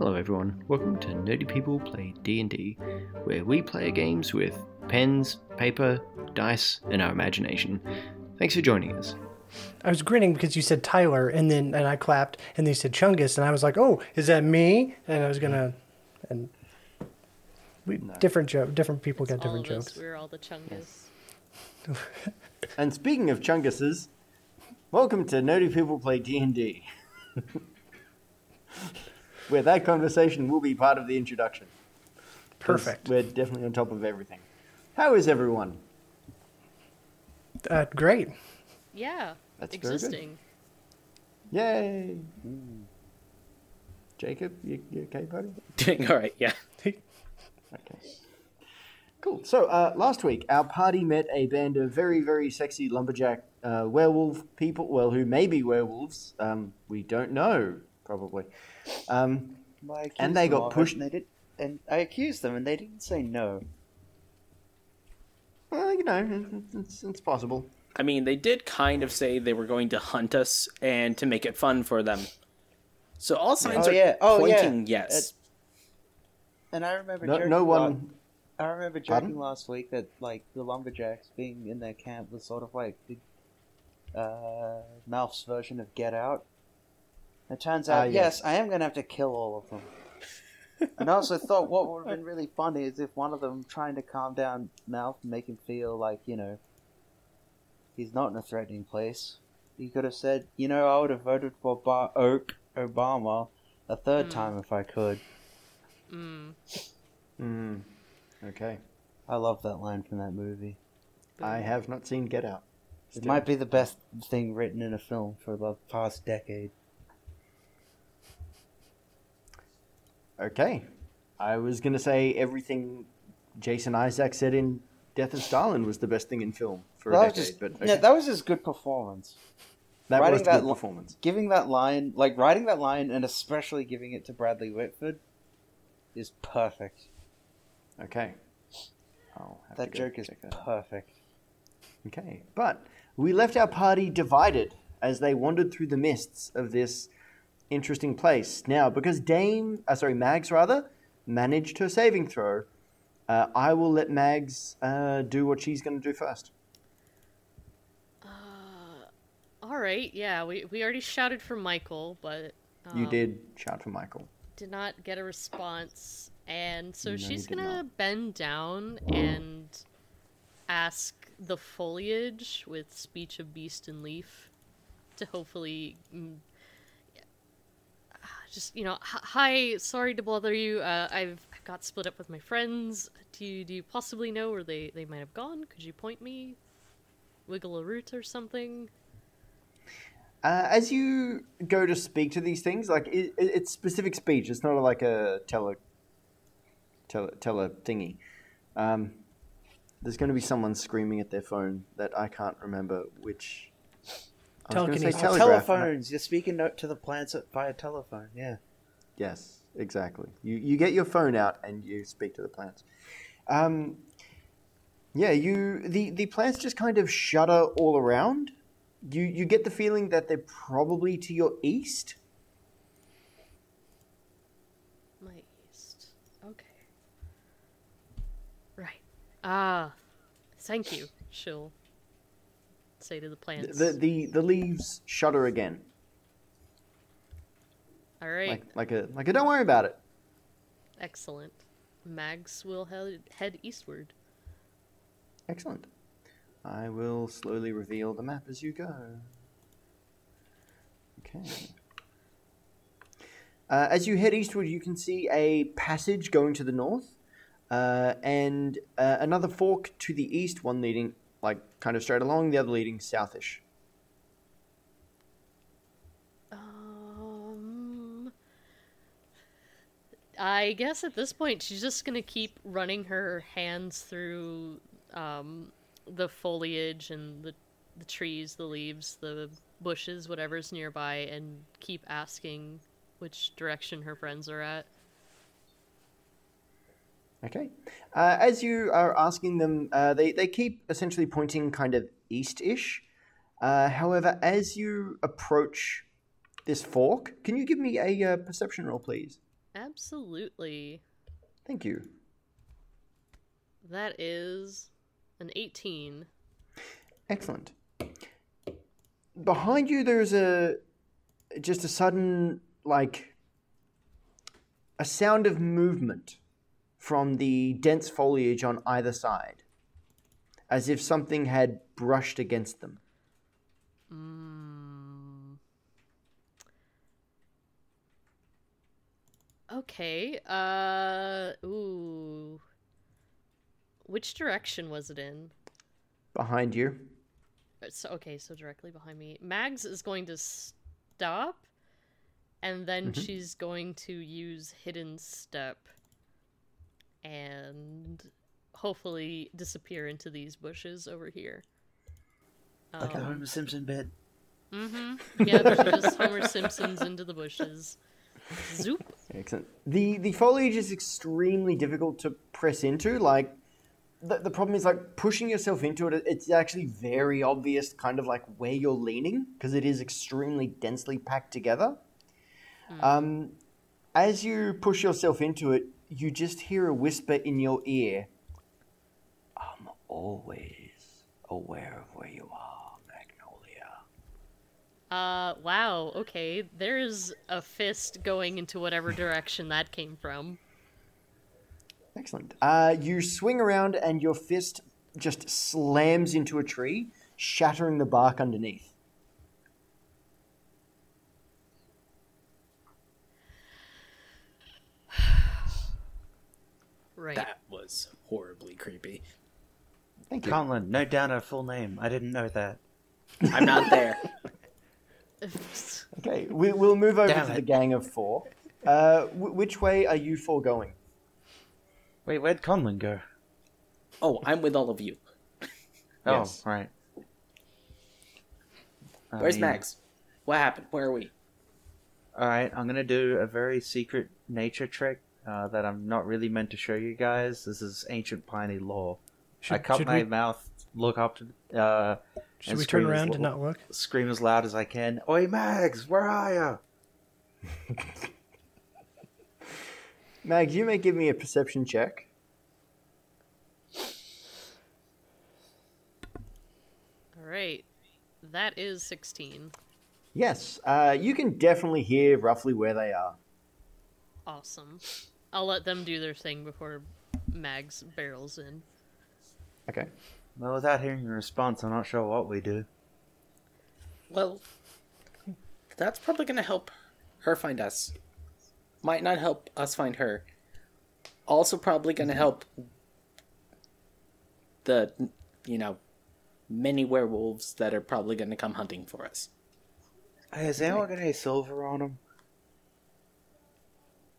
Hello everyone, welcome to Nerdy People Play D&D, where we play games with pens, paper, dice, and our imagination. Thanks for joining us. I was grinning because you said Tyler, and then and I clapped, and then you said Chungus, and I was like, "Oh, is that me?" And I was gonna, and we different joke, different people got all different of us, jokes. We're all the chungus. And speaking of chunguses, welcome to Nerdy People Play D&D. Where that conversation will be part of the introduction. Perfect. We're definitely on top of everything. How is everyone? Uh, great. Yeah, That's very good. existing. Yay! Jacob, you, you okay, buddy? Doing all right, yeah. Okay. Cool. So uh, last week, our party met a band of very, very sexy lumberjack uh, werewolf people. Well, who may be werewolves. Um, we don't know, probably. Um, And they got pushed- And, they did, and I accused them, and they didn't say no. well, you know, it's, it's possible. I mean, they did kind of say they were going to hunt us and to make it fun for them. So all signs Oh, are yeah. Oh, yeah. pointing yes. And I remember No, joking no la- one. I remember Pardon? joking last week that like the lumberjacks being in their camp was sort of like the uh, Malf's version of Get Out. It turns Ah, out, yes. yes, I am going to have to kill all of them. and I also thought what would have been really funny is if one of them trying to calm down Malf and make him feel like you know he's not in a threatening place. He could have said, you know, I would have voted for Bar- Oak Obama a third Hmm. time if I could. Mm. Hmm. Okay. I love that line from that movie. I have not seen Get Out. It might be the best thing written in a film for the past decade. Okay. I was going to say everything Jason Isaac said in Death of Stalin was the best thing in film for a That was decade. just, but okay. yeah, that was his good performance. that writing was that good li- performance. Giving that line, like writing that line, and especially giving it to Bradley Whitford, is perfect. Okay. That joke is that perfect. Okay, but we left our party divided as they wandered through the mists of this interesting place. Now, because Dame, uh, sorry, Mags rather, managed her saving throw, uh, I will let Mags uh, do what she's going to do first. Uh, all right. Yeah, we we already shouted for Michael, but um, You did shout for Michael. did not get a response, and so No, she's gonna bend down and ask the foliage with speech of beast and leaf to hopefully. Just you know, hi. Sorry to bother you. Uh, I've I've got split up with my friends. Do you do you possibly know where they they might have gone? Could you point me? Wiggle a root or something. Uh, as you go to speak to these things, like it, it, it's specific speech. It's not like a tele, tele, tele thingy. Um, there's going to be someone screaming at their phone that I can't remember which. I was gonna say Telekinesis. telegraph, and I- Telephones. You're speaking to the plants via telephone. Yeah. Yes, exactly. You you get your phone out and you speak to the plants. Um, yeah, you the the plants just kind of shudder all around. You you get the feeling that they're probably to your east. My east. Okay. Right. Ah, thank you. She'll say to the plants. The the the leaves shudder again, All right. like like a like a don't worry about it. Excellent. Mags will head head eastward. Excellent. I will slowly reveal the map as you go. Okay. Uh, as you head eastward, you can see a passage going to the north, uh, and uh, another fork to the east. One leading like kind of straight along, the other leading southish. Um. I guess at this point she's just gonna keep running her hands through um, the foliage and the the trees, the leaves, the bushes, whatever's nearby, and keep asking which direction her friends are at. Okay. Uh, as you are asking them, uh, they, they keep essentially pointing kind of east ish. Uh, however, as you approach this fork, can you give me a uh, perception roll, please? Absolutely. Thank you. That is an 18. Excellent. Behind you, there's a just a sudden like a sound of movement from the dense foliage on either side, as if something had brushed against them. Okay. Uh. Ooh. Which direction was it in? Behind you, Uh, So okay, so directly behind me. Mags is going to stop, and then she's going to use hidden step, and hopefully disappear into these bushes over here. Like a Homer Simpson bit. Mm-hmm. Yeah, just Homer Simpsons into the bushes. Zoop. Excellent. The the foliage is extremely difficult to press into. Like the, the problem is like pushing yourself into it. It's actually very obvious, kind of like where you're leaning because it is extremely densely packed together. Um, as you push yourself into it, you just hear a whisper in your ear. I'm always aware of where you are, Magnolia. Uh, wow. Okay, there's a fist going into whatever direction that came from. Excellent. Uh, you swing around and your fist just slams into a tree, shattering the bark underneath. Right. That was horribly creepy. Thank you. Conlon, note down her full name. I didn't know that. I'm not there. Okay, we, we'll move over Damn to it. the gang of four. Uh, w- which way are you four going? Wait, where'd Conlon go? Oh, I'm with all of you. Oh, Yes. right. I Where's mean, Mags? What happened? Where are we? Alright, I'm gonna do a very secret nature trick uh, that I'm not really meant to show you guys. This is ancient piney law. I cut my we, mouth, look up to, uh, should and we turn scream as around and not look? scream as loud as I can. Oi, Mags, where are you? Mag, you may give me a perception check. All right. That is 16. Yes, uh, you can definitely hear roughly where they are. Awesome. I'll let them do their thing before Mags barrels in. Okay. Well, without hearing a response, I'm not sure what we do. Well, that's probably going to help her find us. Might not help us find her. Also, probably going to mm-hmm. help the, you know, many werewolves that are probably going to come hunting for us. Hey, has anyone got any silver on them?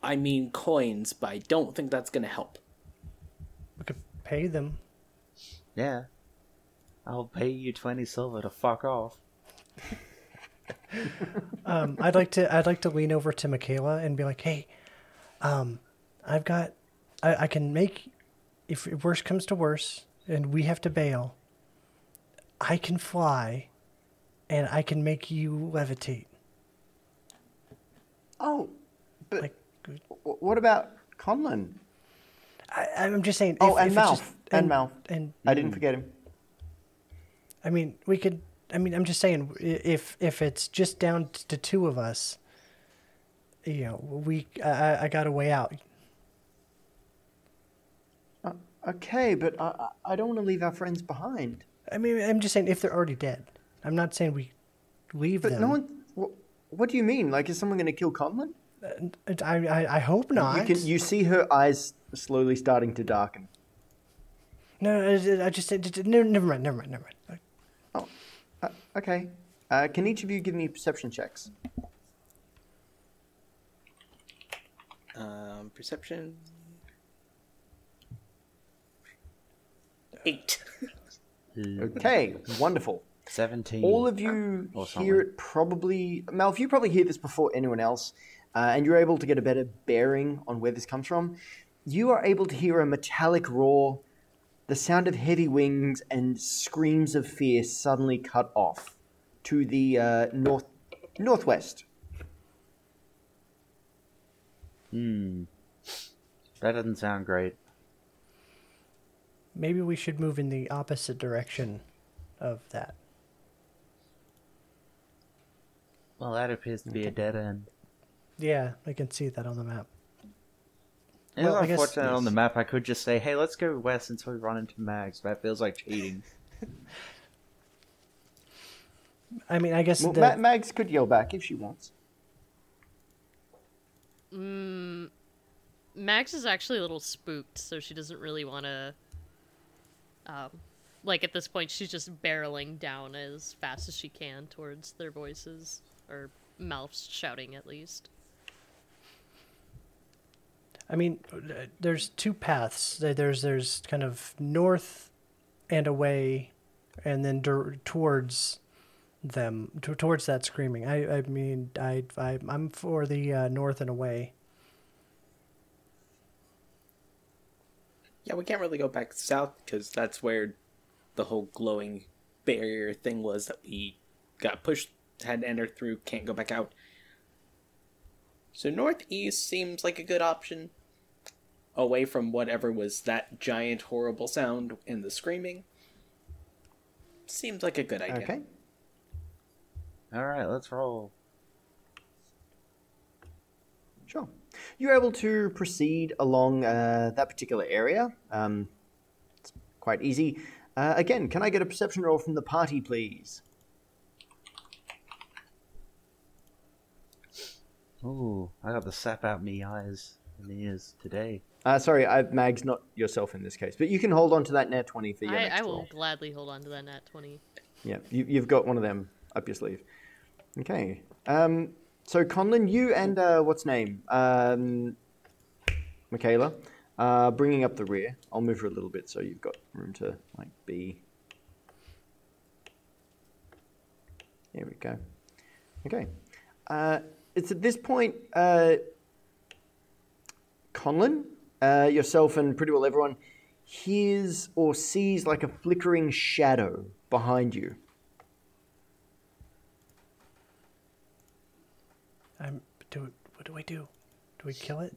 I mean coins, but I don't think that's going to help. We could pay them. Yeah. I'll pay you 20 silver to fuck off. Um, I'd like to. I'd like to lean over to Michaela and be like, "Hey, um, I've got. I, I can make. If worse comes to worse, and we have to bail, I can fly, and I can make you levitate. Oh, but Like, w- what about Conlon? I, I'm just saying. Oh, if- and if it's Malf. just- And Malf. And I didn't forget him. I mean, we could. I mean, I'm just saying, if if it's just down to two of us, you know, we. I, I- got a way out. Uh, okay, but I, I- don't want to leave our friends behind. I mean, I'm just saying if they're already dead. I'm not saying we leave But them. no one. What, what do you mean? Like, is someone going to kill Conlon? I, I, I hope not. You can. You see her eyes slowly starting to darken. No, I, I just said. No, never mind. Never mind. Never mind. Oh, uh, okay. Uh, can each of you give me perception checks? Um, perception. Eight. Okay, wonderful. 17. All of you hear it probably. Malf, you probably hear this before anyone else, uh, and you're able to get a better bearing on where this comes from. You are able to hear a metallic roar, the sound of heavy wings, and screams of fear suddenly cut off to the uh, north northwest. Hmm. That doesn't sound great. Maybe we should move in the opposite direction of that. Well, that appears to be a dead end. Yeah, I can see that on the map. It's Well, I guess- unfortunate on the map. I could just say, "Hey, let's go west until we run into Mags." That feels like cheating. I mean, I guess Well, the, Ma- Mags could yell back if she wants. Mags is actually a little spooked, so she doesn't really want to. Um, like at this point, she's just barreling down as fast as she can towards their voices or mouths shouting, at least. I mean, there's two paths. There's there's kind of north and away, and then towards them t- towards that screaming. I I mean I I I'm for the uh, north and away. Yeah, we can't really go back south because that's where the whole glowing barrier thing was that we got pushed, had to enter through, can't go back out. So northeast seems like a good option. Away from whatever was that giant horrible sound in the screaming. Seems like a good idea. Okay. All right, let's roll. Sure. You're able to proceed along uh, that particular area. Um, it's quite easy. Uh, again, can I get a perception roll from the party, please? Ooh, I got the sap out me eyes and ears today. Uh, sorry, I, Mags, not yourself in this case, but you can hold on to that nat 20 for your I, next I will roll. gladly hold on to that nat 20. Yeah, you, you've got one of them up your sleeve. Okay. Um, so, Conlon, you and uh, what's name? Um, Michaela, uh, bringing up the rear. I'll move her a little bit so you've got room to like be. There we go. Okay. Uh, it's at this point, uh, Conlon, uh, yourself, and pretty well everyone hears or sees like a flickering shadow behind you. I'm do what do we do? Do we kill it?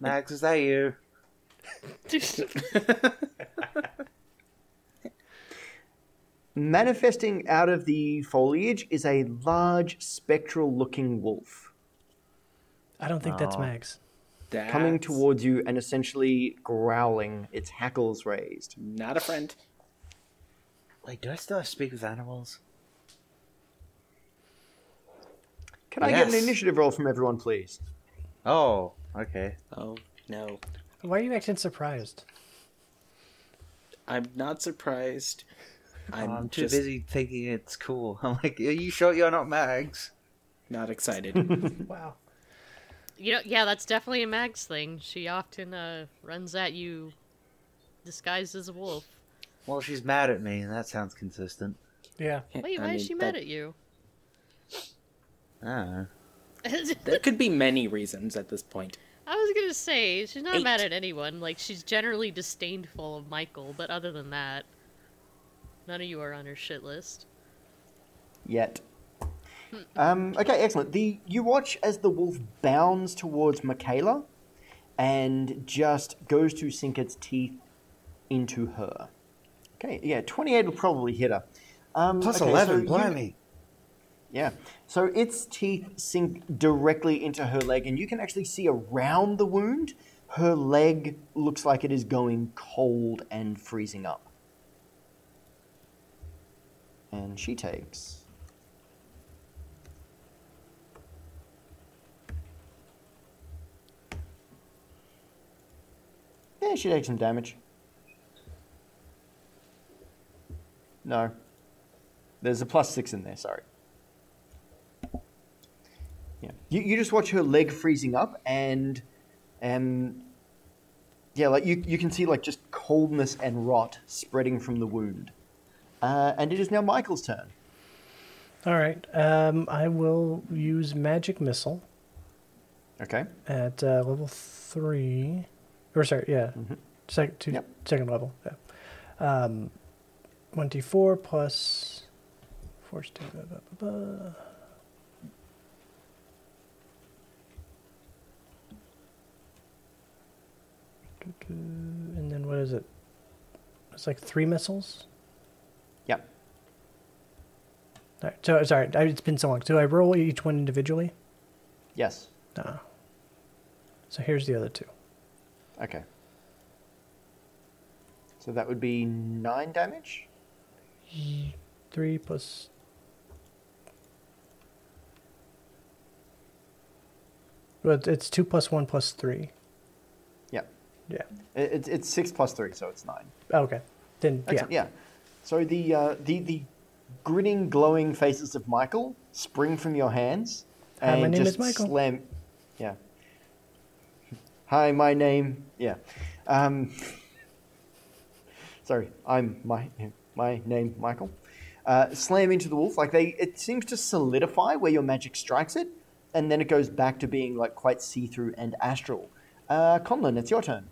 Mags, is that you? Manifesting out of the foliage is a large spectral looking wolf I don't think that's Aw. Mags. coming towards you and essentially growling, its hackles raised. Not a friend. Wait, do I still have to speak with animals? Can I get an Yes. initiative roll from everyone, please? Oh, okay. Oh, no. Why are you acting surprised? I'm not surprised. Oh, I'm, I'm, too just busy thinking it's cool. I'm like, are you sure you're not Mags? not excited. Wow. You know, yeah, that's definitely a Mag's thing. She often uh, runs at you disguised as a wolf. Well, she's mad at me, and that sounds consistent. Yeah. Wait, I why is mean, she that- mad at you? I don't know. There could be many reasons at this point. I was gonna say she's not mad at anyone. Like she's generally disdainful of Michael, but other than that, none of you are on her shit list. Yet. Um, okay, excellent. The you watch as the wolf bounds towards Michaela and just goes to sink its teeth into her. Okay, yeah, 28 will probably hit her. Um, Plus okay, 11, so you- Yeah. So its teeth sink directly into her leg, and you can actually see around the wound, her leg looks like it is going cold and freezing up. And she takes. Yeah, she takes some damage. No. There's a plus six in there, sorry. Yeah. You, you just watch her leg freezing up and and yeah, like you, you can see like just coldness and rot spreading from the wound. Uh, and it is now Michael's turn. All right. Um, I will use magic missile Okay. at uh, level three, or sorry, yeah, sec- two, Yep. second level. Yeah. Um, one d four plus force two. Blah, blah, blah. And then what is it? It's like three missiles. Yep. All right, so sorry, I- it's been so long. Do I roll each one individually? Yes. No. So here's the other two. Okay. So that would be nine damage. Three plus. Well, it's- two plus one plus three. Yeah. Yeah. It, it's it's six plus three, so it's nine. Oh, okay. Then yeah. Excellent, yeah. So the uh, the the grinning, glowing faces of Michael spring from your hands and just slam. Yeah. Hi, my name. Yeah. Um, sorry, I'm my my name Michael. Uh, slam into the wolf like they. It seems to solidify where your magic strikes it, and then it goes back to being like quite see through and astral. Uh, Conlon, it's your turn.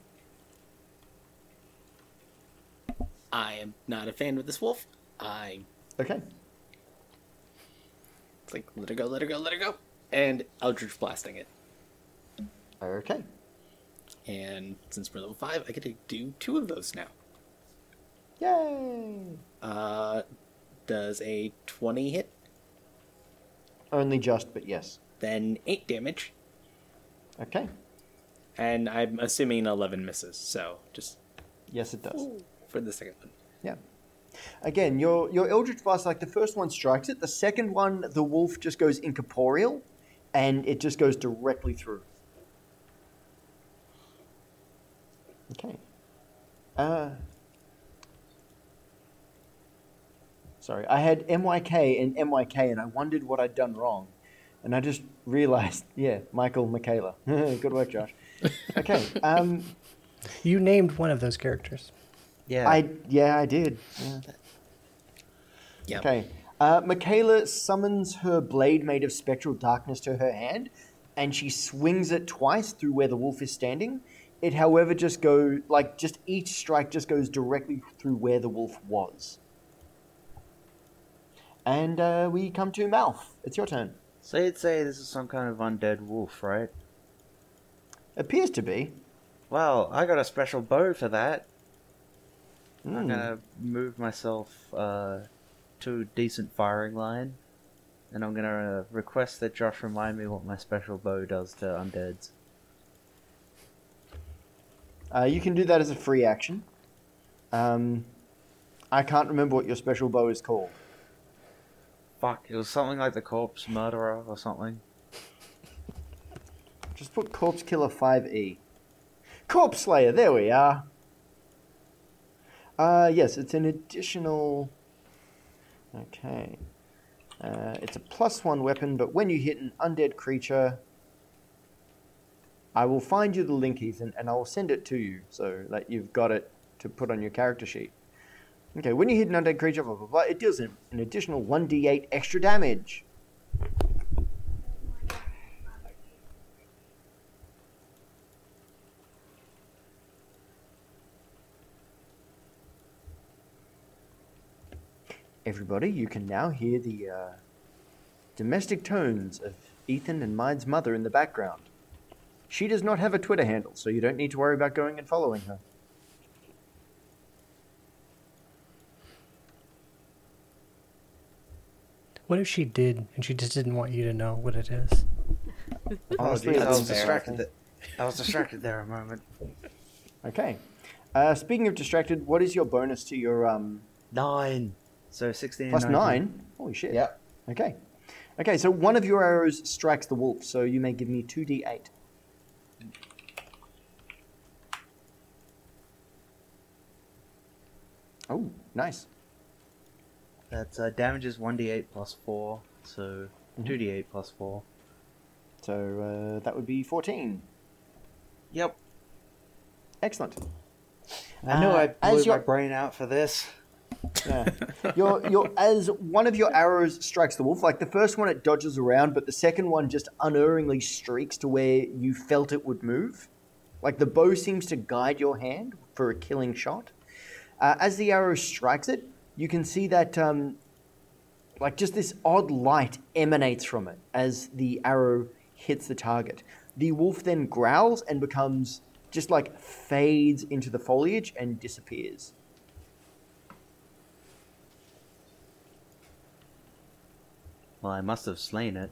I am not a fan of this wolf. I Okay. it's like let her go, let her go, let her go, and Eldritch blasting it. Okay. And since we're level five, I get to do two of those now. Yay! Uh, does a twenty hit? Only just, but yes. Then eight damage, Okay. and I'm assuming eleven misses. So just Yes, it does. for the second one. Yeah. Again, your your Eldritch Blast, like the first one strikes it. The second one, the wolf just goes incorporeal, and it just goes directly through. Okay. Uh. Sorry, I had MYK and MYK, and I wondered what I'd done wrong, and I just realized, yeah, Michael Michaela. Good work, Josh. Okay. Um. You named one of those characters. Yeah. I yeah, I did. Yeah. Yeah. Okay. Uh, Michaela summons her blade made of spectral darkness to her hand, and she swings it twice through where the wolf is standing. It, however, just go like just each strike just goes directly through where the wolf was. And uh, we come to Malf. It's your turn. So you'd say this is some kind of undead wolf, right? Appears to be. Well, I got a special bow for that. I'm Hmm. gonna move myself uh, to a decent firing line, and I'm gonna uh, request that Josh remind me what my special bow does to undeads. Uh, you can do that as a free action. Um, I can't remember what your special bow is called. Fuck, it was something like the corpse murderer or something. Just put Corpse Killer 5e. Corpse Slayer, there we are. Uh, yes, it's an additional. Okay. Uh, it's a plus one weapon, but when you hit an undead creature, I will find you the link, Ethan, and I will send it to you so that you've got it to put on your character sheet. Okay, when you hit an undead creature, blah blah blah, it deals an, additional 1d8 extra damage. Everybody, you can now hear the uh, domestic tones of Ethan and Mine's mother in the background. She does not have a Twitter handle, so you don't need to worry about going and following her. What if she did and she just didn't want you to know what it is? Honestly, I was distracted. think. th- I was distracted there a moment. Okay. Uh, speaking of distracted, what is your bonus to your um, Nine. So sixteen. plus 19. nine? Holy shit. Yep. Okay. Okay, so one of your arrows strikes the wolf, so you may give me 2d8. Oh, nice. That's uh, damage is one d8 plus four, so Mhm. two d8 plus four. So uh, that would be 14. Yep. Excellent. I know Uh, I blew my brain out for this. Yeah. your, your, as one of your arrows strikes the wolf, like the first one it dodges around, but the second one just unerringly streaks to where you felt it would move. Like the bow seems to guide your hand for a killing shot. Uh, as the arrow strikes it, you can see that, um, like, just this odd light emanates from it as the arrow hits the target. The wolf then growls and becomes just like fades into the foliage and disappears. Well, I must have slain it.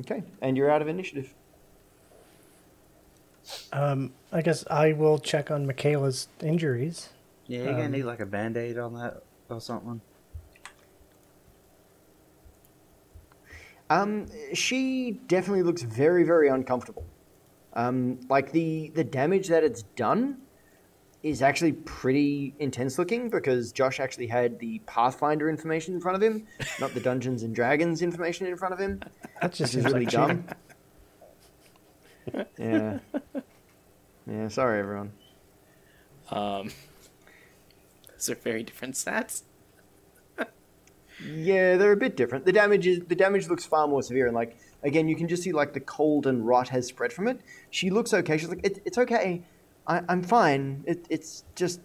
Okay, and you're out of initiative. Um, I guess I will check on Michaela's injuries. Yeah, you're gonna Um, need like a band aid on that or something. Um, she definitely looks very, very uncomfortable. Um, like the the damage that it's done is actually pretty intense looking because Josh actually had the Pathfinder information in front of him, not the Dungeons and Dragons information in front of him, That just is really like dumb. cheating. yeah. Yeah. Sorry, everyone. Um, those are very different stats. Yeah, they're a bit different. The damage is the damage looks far more severe, and like again, you can just see like the cold and rot has spread from it. She looks okay. She's like, it, it's okay. I, I'm fine. It, it's just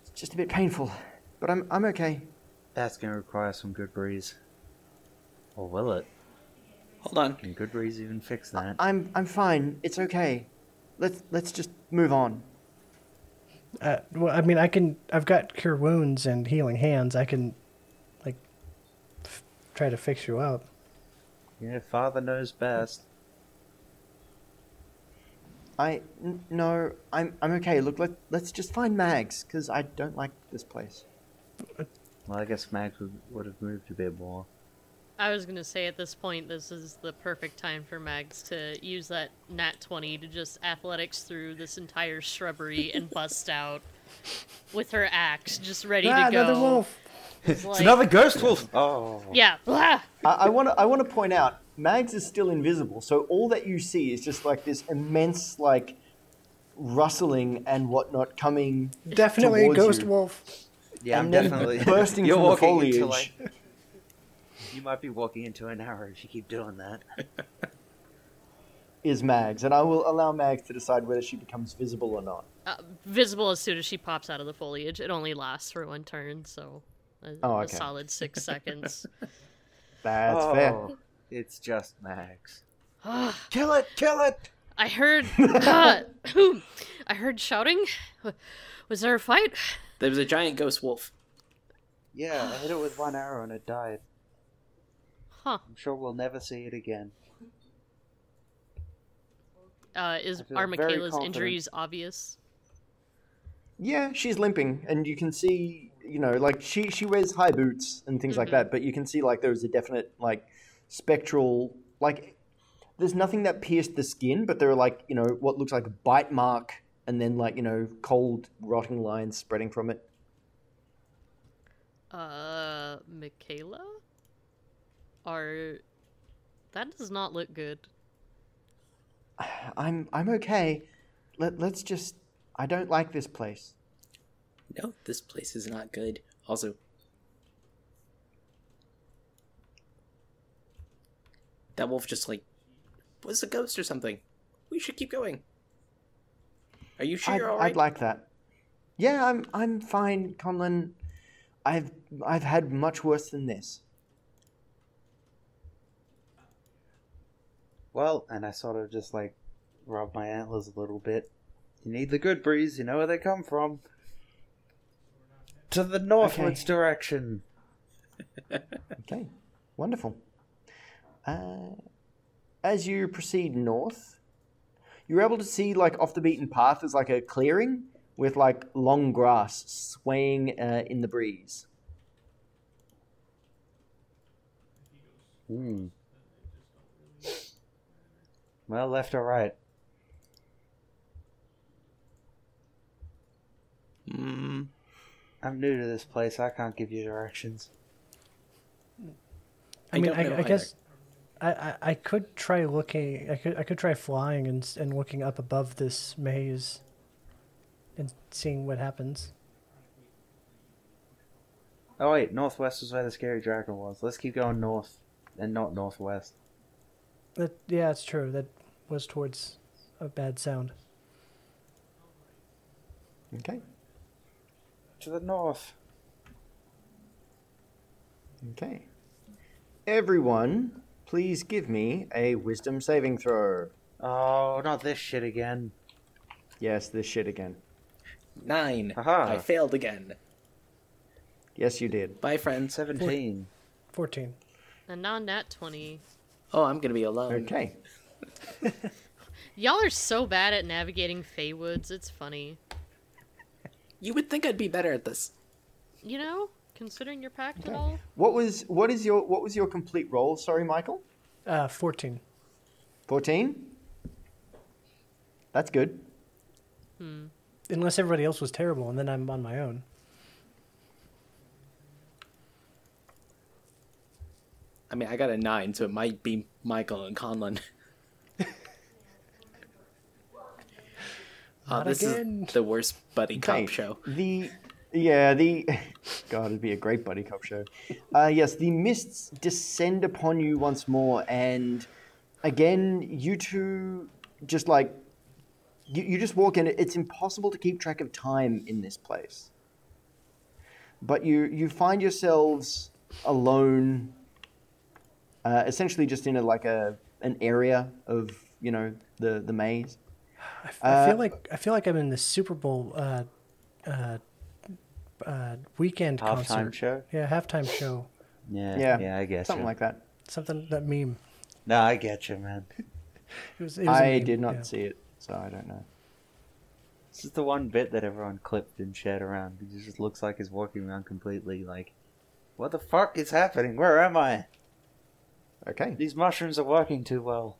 it's just a bit painful, but I'm I'm okay. That's gonna require some goodberries. Or will it? Hold on. Can goodberries even fix that? I'm I'm fine. It's okay. Let's let's just move on. Uh, well, I mean, I can. I've got cure wounds and healing hands. I can, like, f- try to fix you up. Yeah, father knows best. I n- no, I'm I'm okay. Look, let let's just find Mags because I don't like this place. Well, I guess Mags would, would have moved a bit more. I was gonna say at this point, this is the perfect time for Mags to use that nat 20 to just athletics through this entire shrubbery and bust out with her axe, just ready ah, to go. another wolf. It's like- ghost wolf! Oh. Yeah. blah! I want to I want to point out Mags is still invisible, so all that you see is just like this immense like rustling and whatnot coming. Definitely a ghost you. wolf. Yeah, I'm definitely bursting You're from the walking into foliage. like. You might be walking into an arrow if you keep doing that. Is Mags, and I will allow Mags to decide whether she becomes visible or not. Uh, visible as soon as she pops out of the foliage. It only lasts for one turn, so a, Oh, a solid six seconds. That's oh, fair. It's just Mags. Kill it! Kill it! I heard. uh, I heard shouting. Was there a fight? There was a giant ghost wolf. Yeah, I hit it with one arrow and it died. Huh. I'm sure we'll never see it again. Uh, is I are Michaela's injuries obvious? Yeah, she's limping, and you can see, you know, like she she wears high boots and things like Mhm. that. But you can see like there's a definite like spectral like. There's nothing that pierced the skin, but there are like you know what looks like a bite mark, and then like you know cold rotting lines spreading from it. Uh, Michaela? Are that does not look good. I'm I'm okay. Let let's just. I don't like this place. No, this place is not good. Also, that wolf just like was a ghost or something. We should keep going. Are you sure I'd, you're all I'd like that. Yeah, I'm I'm fine, Conlon. I've I've had much worse than this. Well, and I sort of just like rub my antlers a little bit. You need the goodberries, you know where they come from. To the northwards Okay. direction. Okay, wonderful. Uh, as you proceed north, you're able to see like off the beaten path is like a clearing with like long grass swaying uh, in the breeze. Well, left or right? Mm, I'm new to this place. I can't give you directions. I, mean, I, I guess I, I, I could try looking. I could I could try flying and and looking up above this maze, and seeing what happens. Oh wait, northwest is where the scary dragon was. Let's keep going north, and not northwest. That yeah, it's true. That was towards a bad sound. Okay. To the north. Okay. Everyone, please give me a wisdom saving throw. Oh, not this shit again. Yes, this shit again. Nine. Aha. I failed again. Yes, you did. Bye, friend. 17. 14. A non nat 20. Oh, I'm gonna be alone. Okay. Y'all are so bad at navigating Feywoods, it's funny. You would think I'd be better at this. You know, considering your pact and all. What was what is your what was your complete roll? Sorry, Michael. Uh, 14. Fourteen. That's good. Hmm. Unless everybody else was terrible, and then I'm on my own. I mean, I got a nine, so it might be Michael and Conlon. Oh, Not this again. is the worst buddy cop Okay. show. The yeah the God, it'd be a great buddy cop show. Uh, yes, the mists descend upon you once more, and again, you two just like you, you just walk in. It's impossible to keep track of time in this place. But you you find yourselves alone, uh, essentially just in a like a an area of you know the the maze. I, f- I feel Uh, like I feel like I'm in the Super Bowl uh, uh, uh, weekend Halftime concert. show? Yeah, halftime show. Yeah, Yeah, yeah, I guess. Something like that. Something that meme. No, I get you, man. It was. It was a I meme, did not yeah. see it, so I don't know. This is the one bit that everyone clipped and shared around. It just looks like he's walking around completely like, what the fuck is happening? Where am I? Okay. These mushrooms are working too well.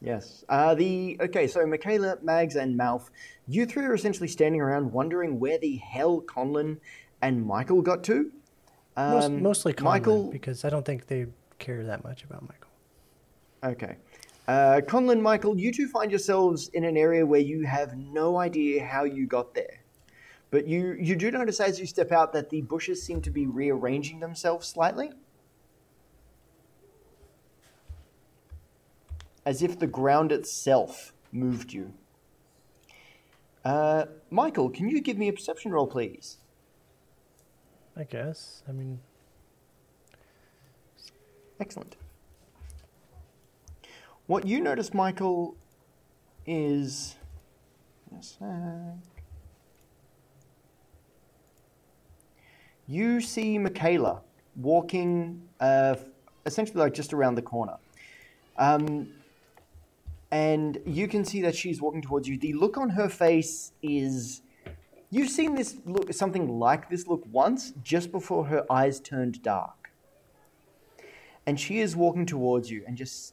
Yes. Uh, the okay. So Michaela, Mags, and Malf, you three are essentially standing around wondering where the hell Conlon and Michael got to. Most, Um, mostly Conlon, Michael. because I don't think they care that much about Michael. Okay. Uh, Conlon, Michael, you two find yourselves in an area where you have no idea how you got there. But you, you do notice as you step out that the bushes seem to be rearranging themselves slightly. As if the ground itself moved you. Uh, Michael, can you give me a perception roll, please? I guess. I mean, Excellent. What you notice, Michael, is. a. You see Michaela walking, uh, essentially like just around the corner. Um, and you can see that she's walking towards you. The look on her face is. You've seen this look, something like this look once, just before her eyes turned dark and she is walking towards you and just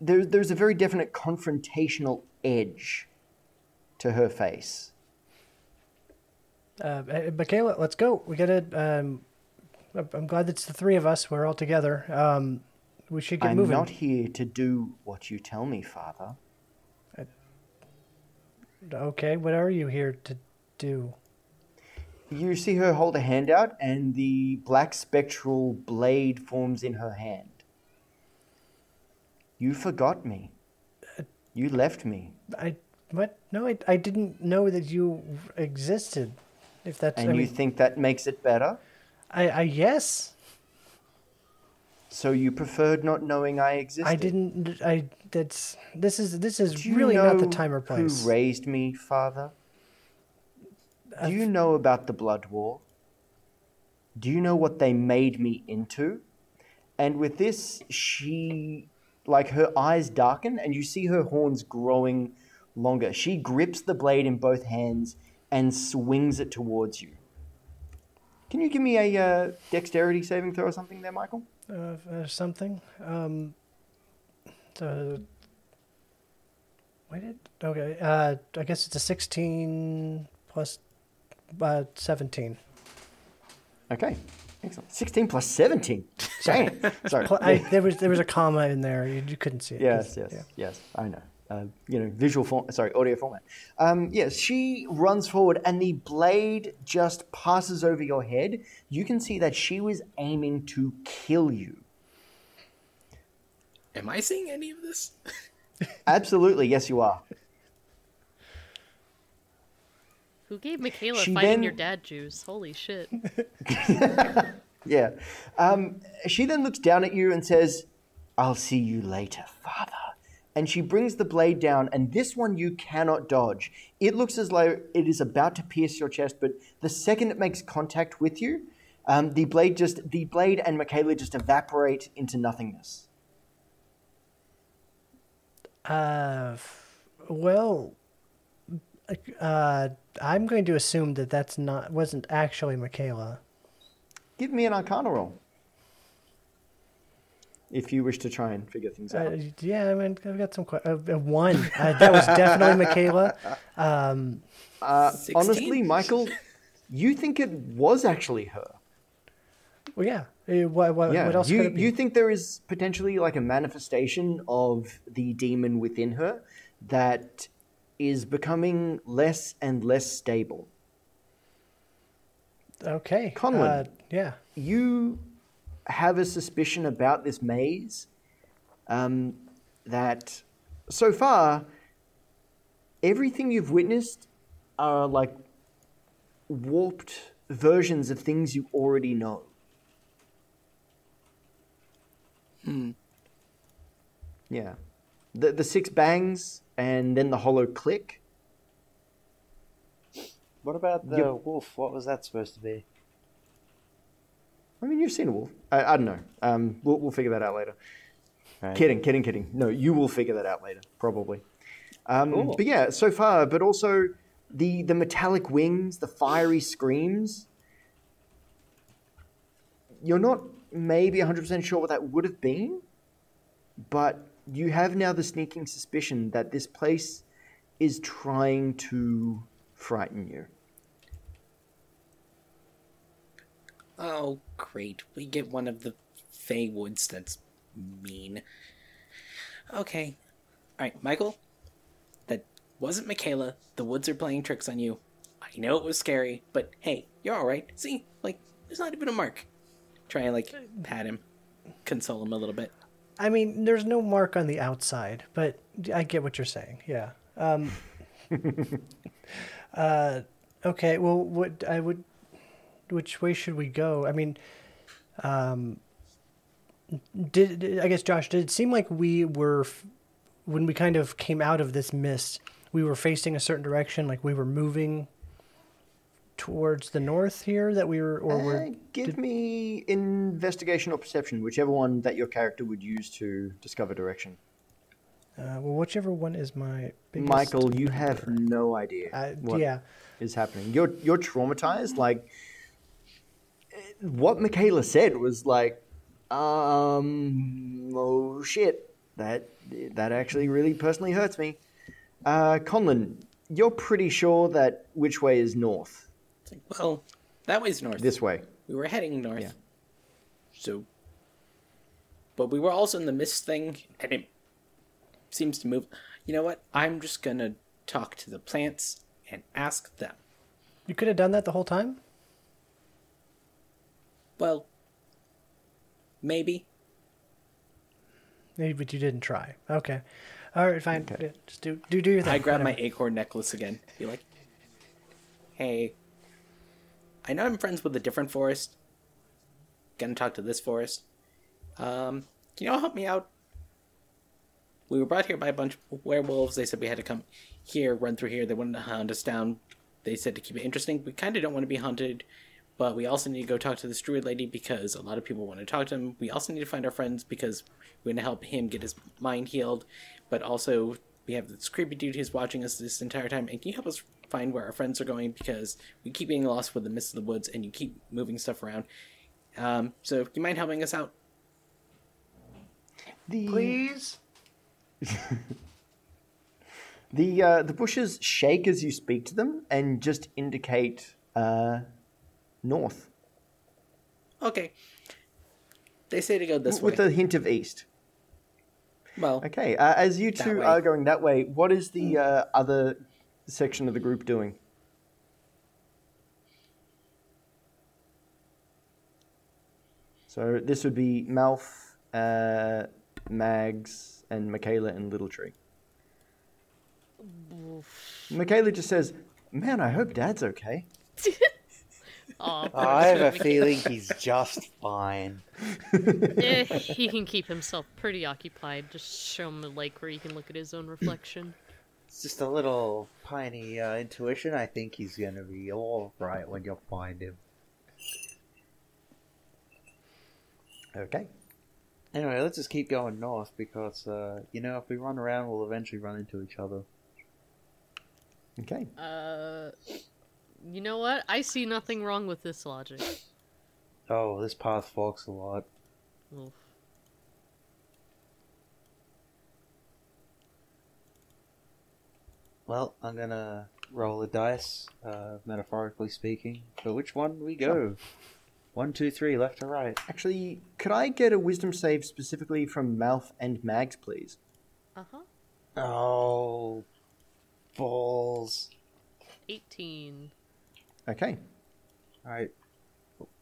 there, there's a very definite confrontational edge to her face uh, eh, Michaela, let's go. We gotta. Um, I'm- I'm glad it's the three of us. We're all together. Um, we should get i'm moving. not here to do what you tell me father uh, Okay, what are you here to do? you see her hold a hand out and the black spectral blade forms in her hand you forgot me you left me I what? No, I, I didn't know that you existed. If that's and I you mean, think that makes it better I I yes. So you preferred not knowing i existed I didn't. I that's this is this is Do you really not the know time or place. Who raised me, father? Uh, Do you know about the Blood War? Do you know what they made me into? And with this, she, like, her eyes darken and you see her horns growing longer. She grips the blade in both hands and swings it towards you. Can you give me a uh, dexterity saving throw or something there, Michael? uh, uh, something. Um. So. Wait. It, okay. Uh, I guess it's a sixteen plus, uh, seventeen. Okay, excellent. 16 plus 17. Dang. Sorry. I, there was there was a comma in there. You, you couldn't see it. Yes, yes, yeah. yes. I know. Uh, you know, visual form. Sorry, audio format. Um, yes, she runs forward, and the blade just passes over your head. You can see that she was aiming to kill you. Am I seeing any of this? Absolutely, yes, you are. Who gave Michaela She fighting then- your dad juice? Holy shit. Yeah. Um, she then looks down at you and says, "I'll see you later, father." And she brings the blade down, and this one you cannot dodge. It looks as though it is about to pierce your chest, but the second it makes contact with you, um, the blade just the blade and Michaela just evaporate into nothingness. Uh, well, uh, I'm going to assume that that's not wasn't actually Michaela. Give me an Arcana roll. If you wish to try and figure things out. Uh, yeah, I mean, I've got some questions. uh, uh, one. Uh, that was definitely Michaela. Um, Uh, honestly, Michael, you think it was actually her. well, yeah. Uh, what, what, Yeah, what else you, could it be? you think there is potentially like a manifestation of the demon within her that is becoming less and less stable. okay. Conlon. Uh, yeah. You have a suspicion about this maze um, that so far everything you've witnessed are like warped versions of things you already know. Hmm. Yeah. The the six bangs and then the hollow click. What about the Yep. wolf? What was that supposed to be? I mean, you've seen a wolf. I, I don't know. Um, we'll, we'll figure that out later. Right. Kidding, kidding, kidding. No, you will figure that out later, probably. Um, Cool. But yeah, so far, but also the the metallic wings, the fiery screams. You're not maybe 100% sure what that would have been, but you have now the sneaking suspicion that this place is trying to frighten you. Oh, great. We get one of the Fey Woods that's mean. Okay. Alright, Michael. That wasn't Michaela. The woods are playing tricks on you. I know it was scary, but hey, you're alright. See? Like, there's not even a mark. Try and, like, pat him, console him a little bit. I mean, there's no mark on the outside, but I get what you're saying. Yeah. Um, uh, okay. Well, what I would, which way should we go? I mean, um, did, did- I guess Josh? Did it seem like we were, when we kind of came out of this mist, we were facing a certain direction, like we were moving towards the north here? That we were, or Uh, were give me investigation or perception, whichever one that your character would use to discover direction. uh, well, whichever one is my biggest Michael, you have no idea Uh, what is yeah. happening. You're you're traumatized. Like what Michaela said was like, um, oh shit, that that actually really personally hurts me. Uh, Conlon, you're pretty sure that which way is north? It's like, well, that way's north. This way. We were heading north. Yeah. So. But we were also in the mist thing, and it seems to move. You know what? I'm just gonna talk to the plants and ask them. You could have done that the whole time. Well, maybe. Maybe, but you didn't try. Okay. All right, fine. Yeah, Just do do do your thing. I grab my acorn necklace again. Be like, hey, I know I'm friends with a different forest. Gonna talk to this forest. Um, can you all help me out? We were brought here by a bunch of werewolves. They said we had to come here, run through here. They wanted to hunt us down. They said to keep it interesting. We kind of don't want to be hunted, but we also need to go talk to this druid lady because a lot of people want to talk to him. We also need to find our friends because we're going to help him get his mind healed, but also we have this creepy dude who's watching us this entire time. And can you help us find where our friends are going because we keep getting lost with the mist of the woods and you keep moving stuff around. Um, so, do you mind helping us out? The, Please. The uh, the bushes shake as you speak to them and just indicate uh, north Okay. They say to go this with way. a hint of east. Well, Okay, uh, as you two are going that way, what is the uh, other section of the group doing? So this would be Malf, uh, Mags, and Michaela and Little Tree. Michaela just says, "Man, I hope Dad's okay." Aw, poor Oh, I have a feeling he's just fine. Eh, he can keep himself pretty occupied. Just show him a lake where he can look at his own reflection. It's just a little tiny uh, intuition. I think he's gonna be all right when you find him. Okay. Anyway, let's just keep going north because, uh, you know, if we run around, we'll eventually run into each other. Okay. Uh, you know what? I see nothing wrong with this logic. Oh, this path forks a lot. Oof. Well, I'm gonna roll a dice, uh, metaphorically speaking, for which one we go. One, two, three, left to right. Actually, could I get a wisdom save specifically from Malf and Mags, please? Uh huh. Oh, balls. 18. Okay. Alright.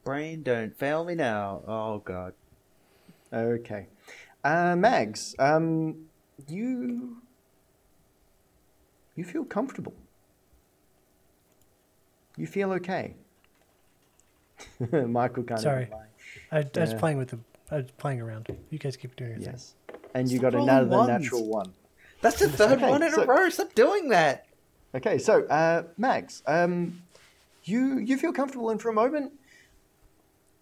Brain, don't fail me now. Oh, God. Okay. Uh, Mags, um, you you feel comfortable. You feel okay. Michael kind Sorry. of lying. I, I was Yeah. playing with the. I was playing around. You guys keep doing your thing. Yes. And you got another ones. natural one. That's the third Okay, one in so- a row. Stop doing that. Okay, so uh, Mags, um, you you feel comfortable, and for a moment,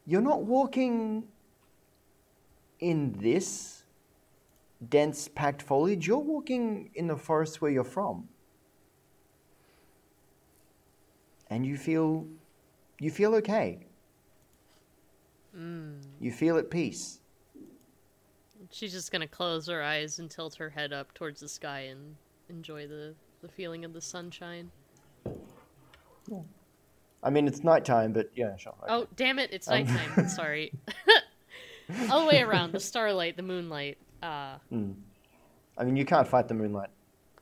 you're not walking in this dense, packed foliage. You're walking in the forest where you're from, and you feel you feel okay. Mm. You feel at peace. She's just gonna close her eyes and tilt her head up towards the sky and enjoy the, the feeling of the sunshine. I mean, it's nighttime, but yeah, sure. okay. Oh, damn it, it's Um. nighttime. Sorry. All the way around the starlight, the moonlight. Uh, I mean, you can't fight the moonlight.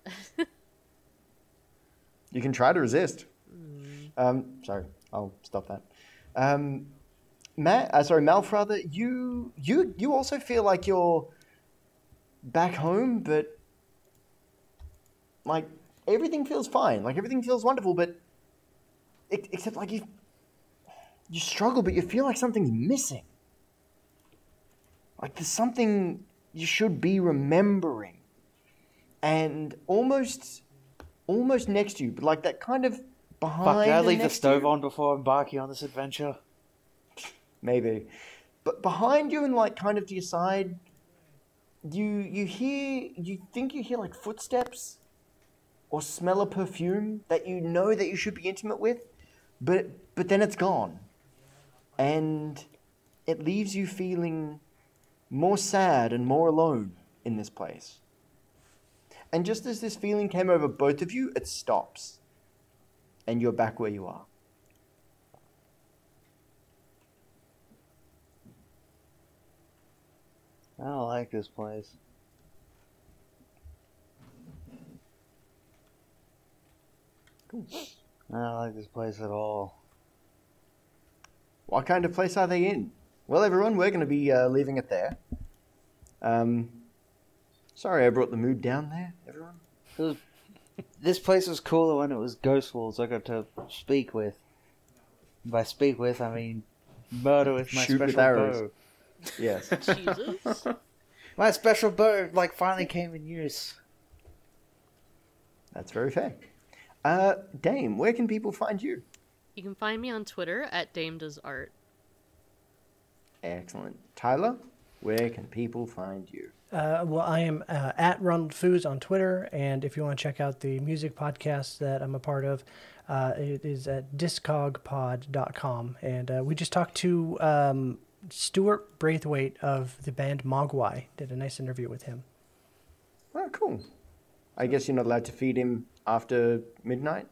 you can try to resist. Um, sorry, I'll stop that. Um, Matt, uh, sorry, Malfrather, you you you also feel like you're back home, but like everything feels fine, like everything feels wonderful, but except like you you struggle, but you feel like something's missing. Like there's something you should be remembering, and almost almost next to you, but like that kind of behind. Fuck, did I leave the next to you. stove on before embarking on this adventure? maybe. But behind you and like kind of to your side, you you hear you think you hear like footsteps or smell a perfume that you know that you should be intimate with, but but then it's gone. And it leaves you feeling more sad and more alone in this place. And just as this feeling came over both of you, it stops. And you're back where you are. I don't like this place. I don't like this place at all. What kind of place are they in? Well, everyone, we're going to be uh, leaving it there. Um, sorry, I brought the mood down there, everyone. Was, this place was cooler when it was ghost Walls. I got to speak with. By speak with, I mean murder with my Shoot with special arrows. bow. Yes. Jesus. My special bow, like, finally came in use. That's very fair. Uh, Dame, where can people find you? you can find me on Twitter at Dame Does Art. Excellent. Tyler, where can people find you? Uh, well, I am uh, at Ronald Foos on Twitter, and if you want to check out the music podcast that I'm a part of, uh, it is at discogpod.com. And uh, we just talked to um, Stuart Braithwaite of the band Mogwai. Did a nice interview with him. Oh, cool. I guess you're not allowed to feed him after midnight?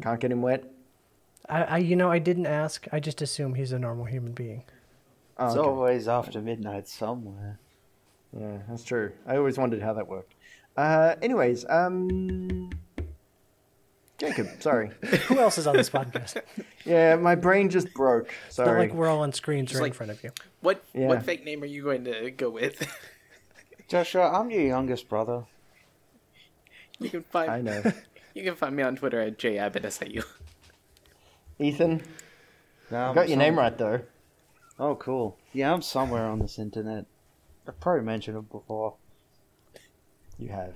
Can't get him wet? I, I, you know, I didn't ask. I just assume he's a normal human being. Oh, It's okay. always after midnight somewhere. Yeah, that's true. I always wondered how that worked. Uh, anyways, um, Jacob, sorry. Who else is on this podcast? Yeah, my brain just broke. It's not Sorry. like we're all on screens Just right in front of you. What Yeah. what fake name are you going to go with? Joshua, I'm your youngest brother. You can find I know. you can find me on Twitter at jabbottsau. Ethan, No, I I'm got your name right though. Oh, cool. Yeah, I'm somewhere on this internet. I've probably mentioned it before. You have.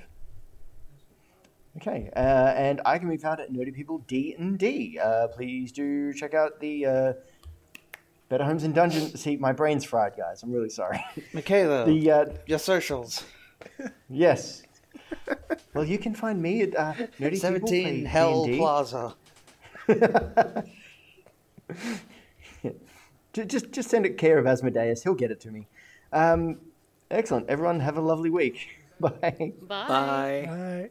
Okay, uh, and I can be found at Nerdy People D and D. Uh, please do check out the uh, Better Homes and Dungeons. See, my brain's fried, guys. I'm really sorry. Michaela, the uh, your socials. yes. Well, you can find me at uh, Nerdy People Play 17 Hell D&D. Plaza. Just, just send it care of Asmodeus. He'll get it to me. Um, excellent. Everyone, have a lovely week. Bye. Bye. Bye. All right.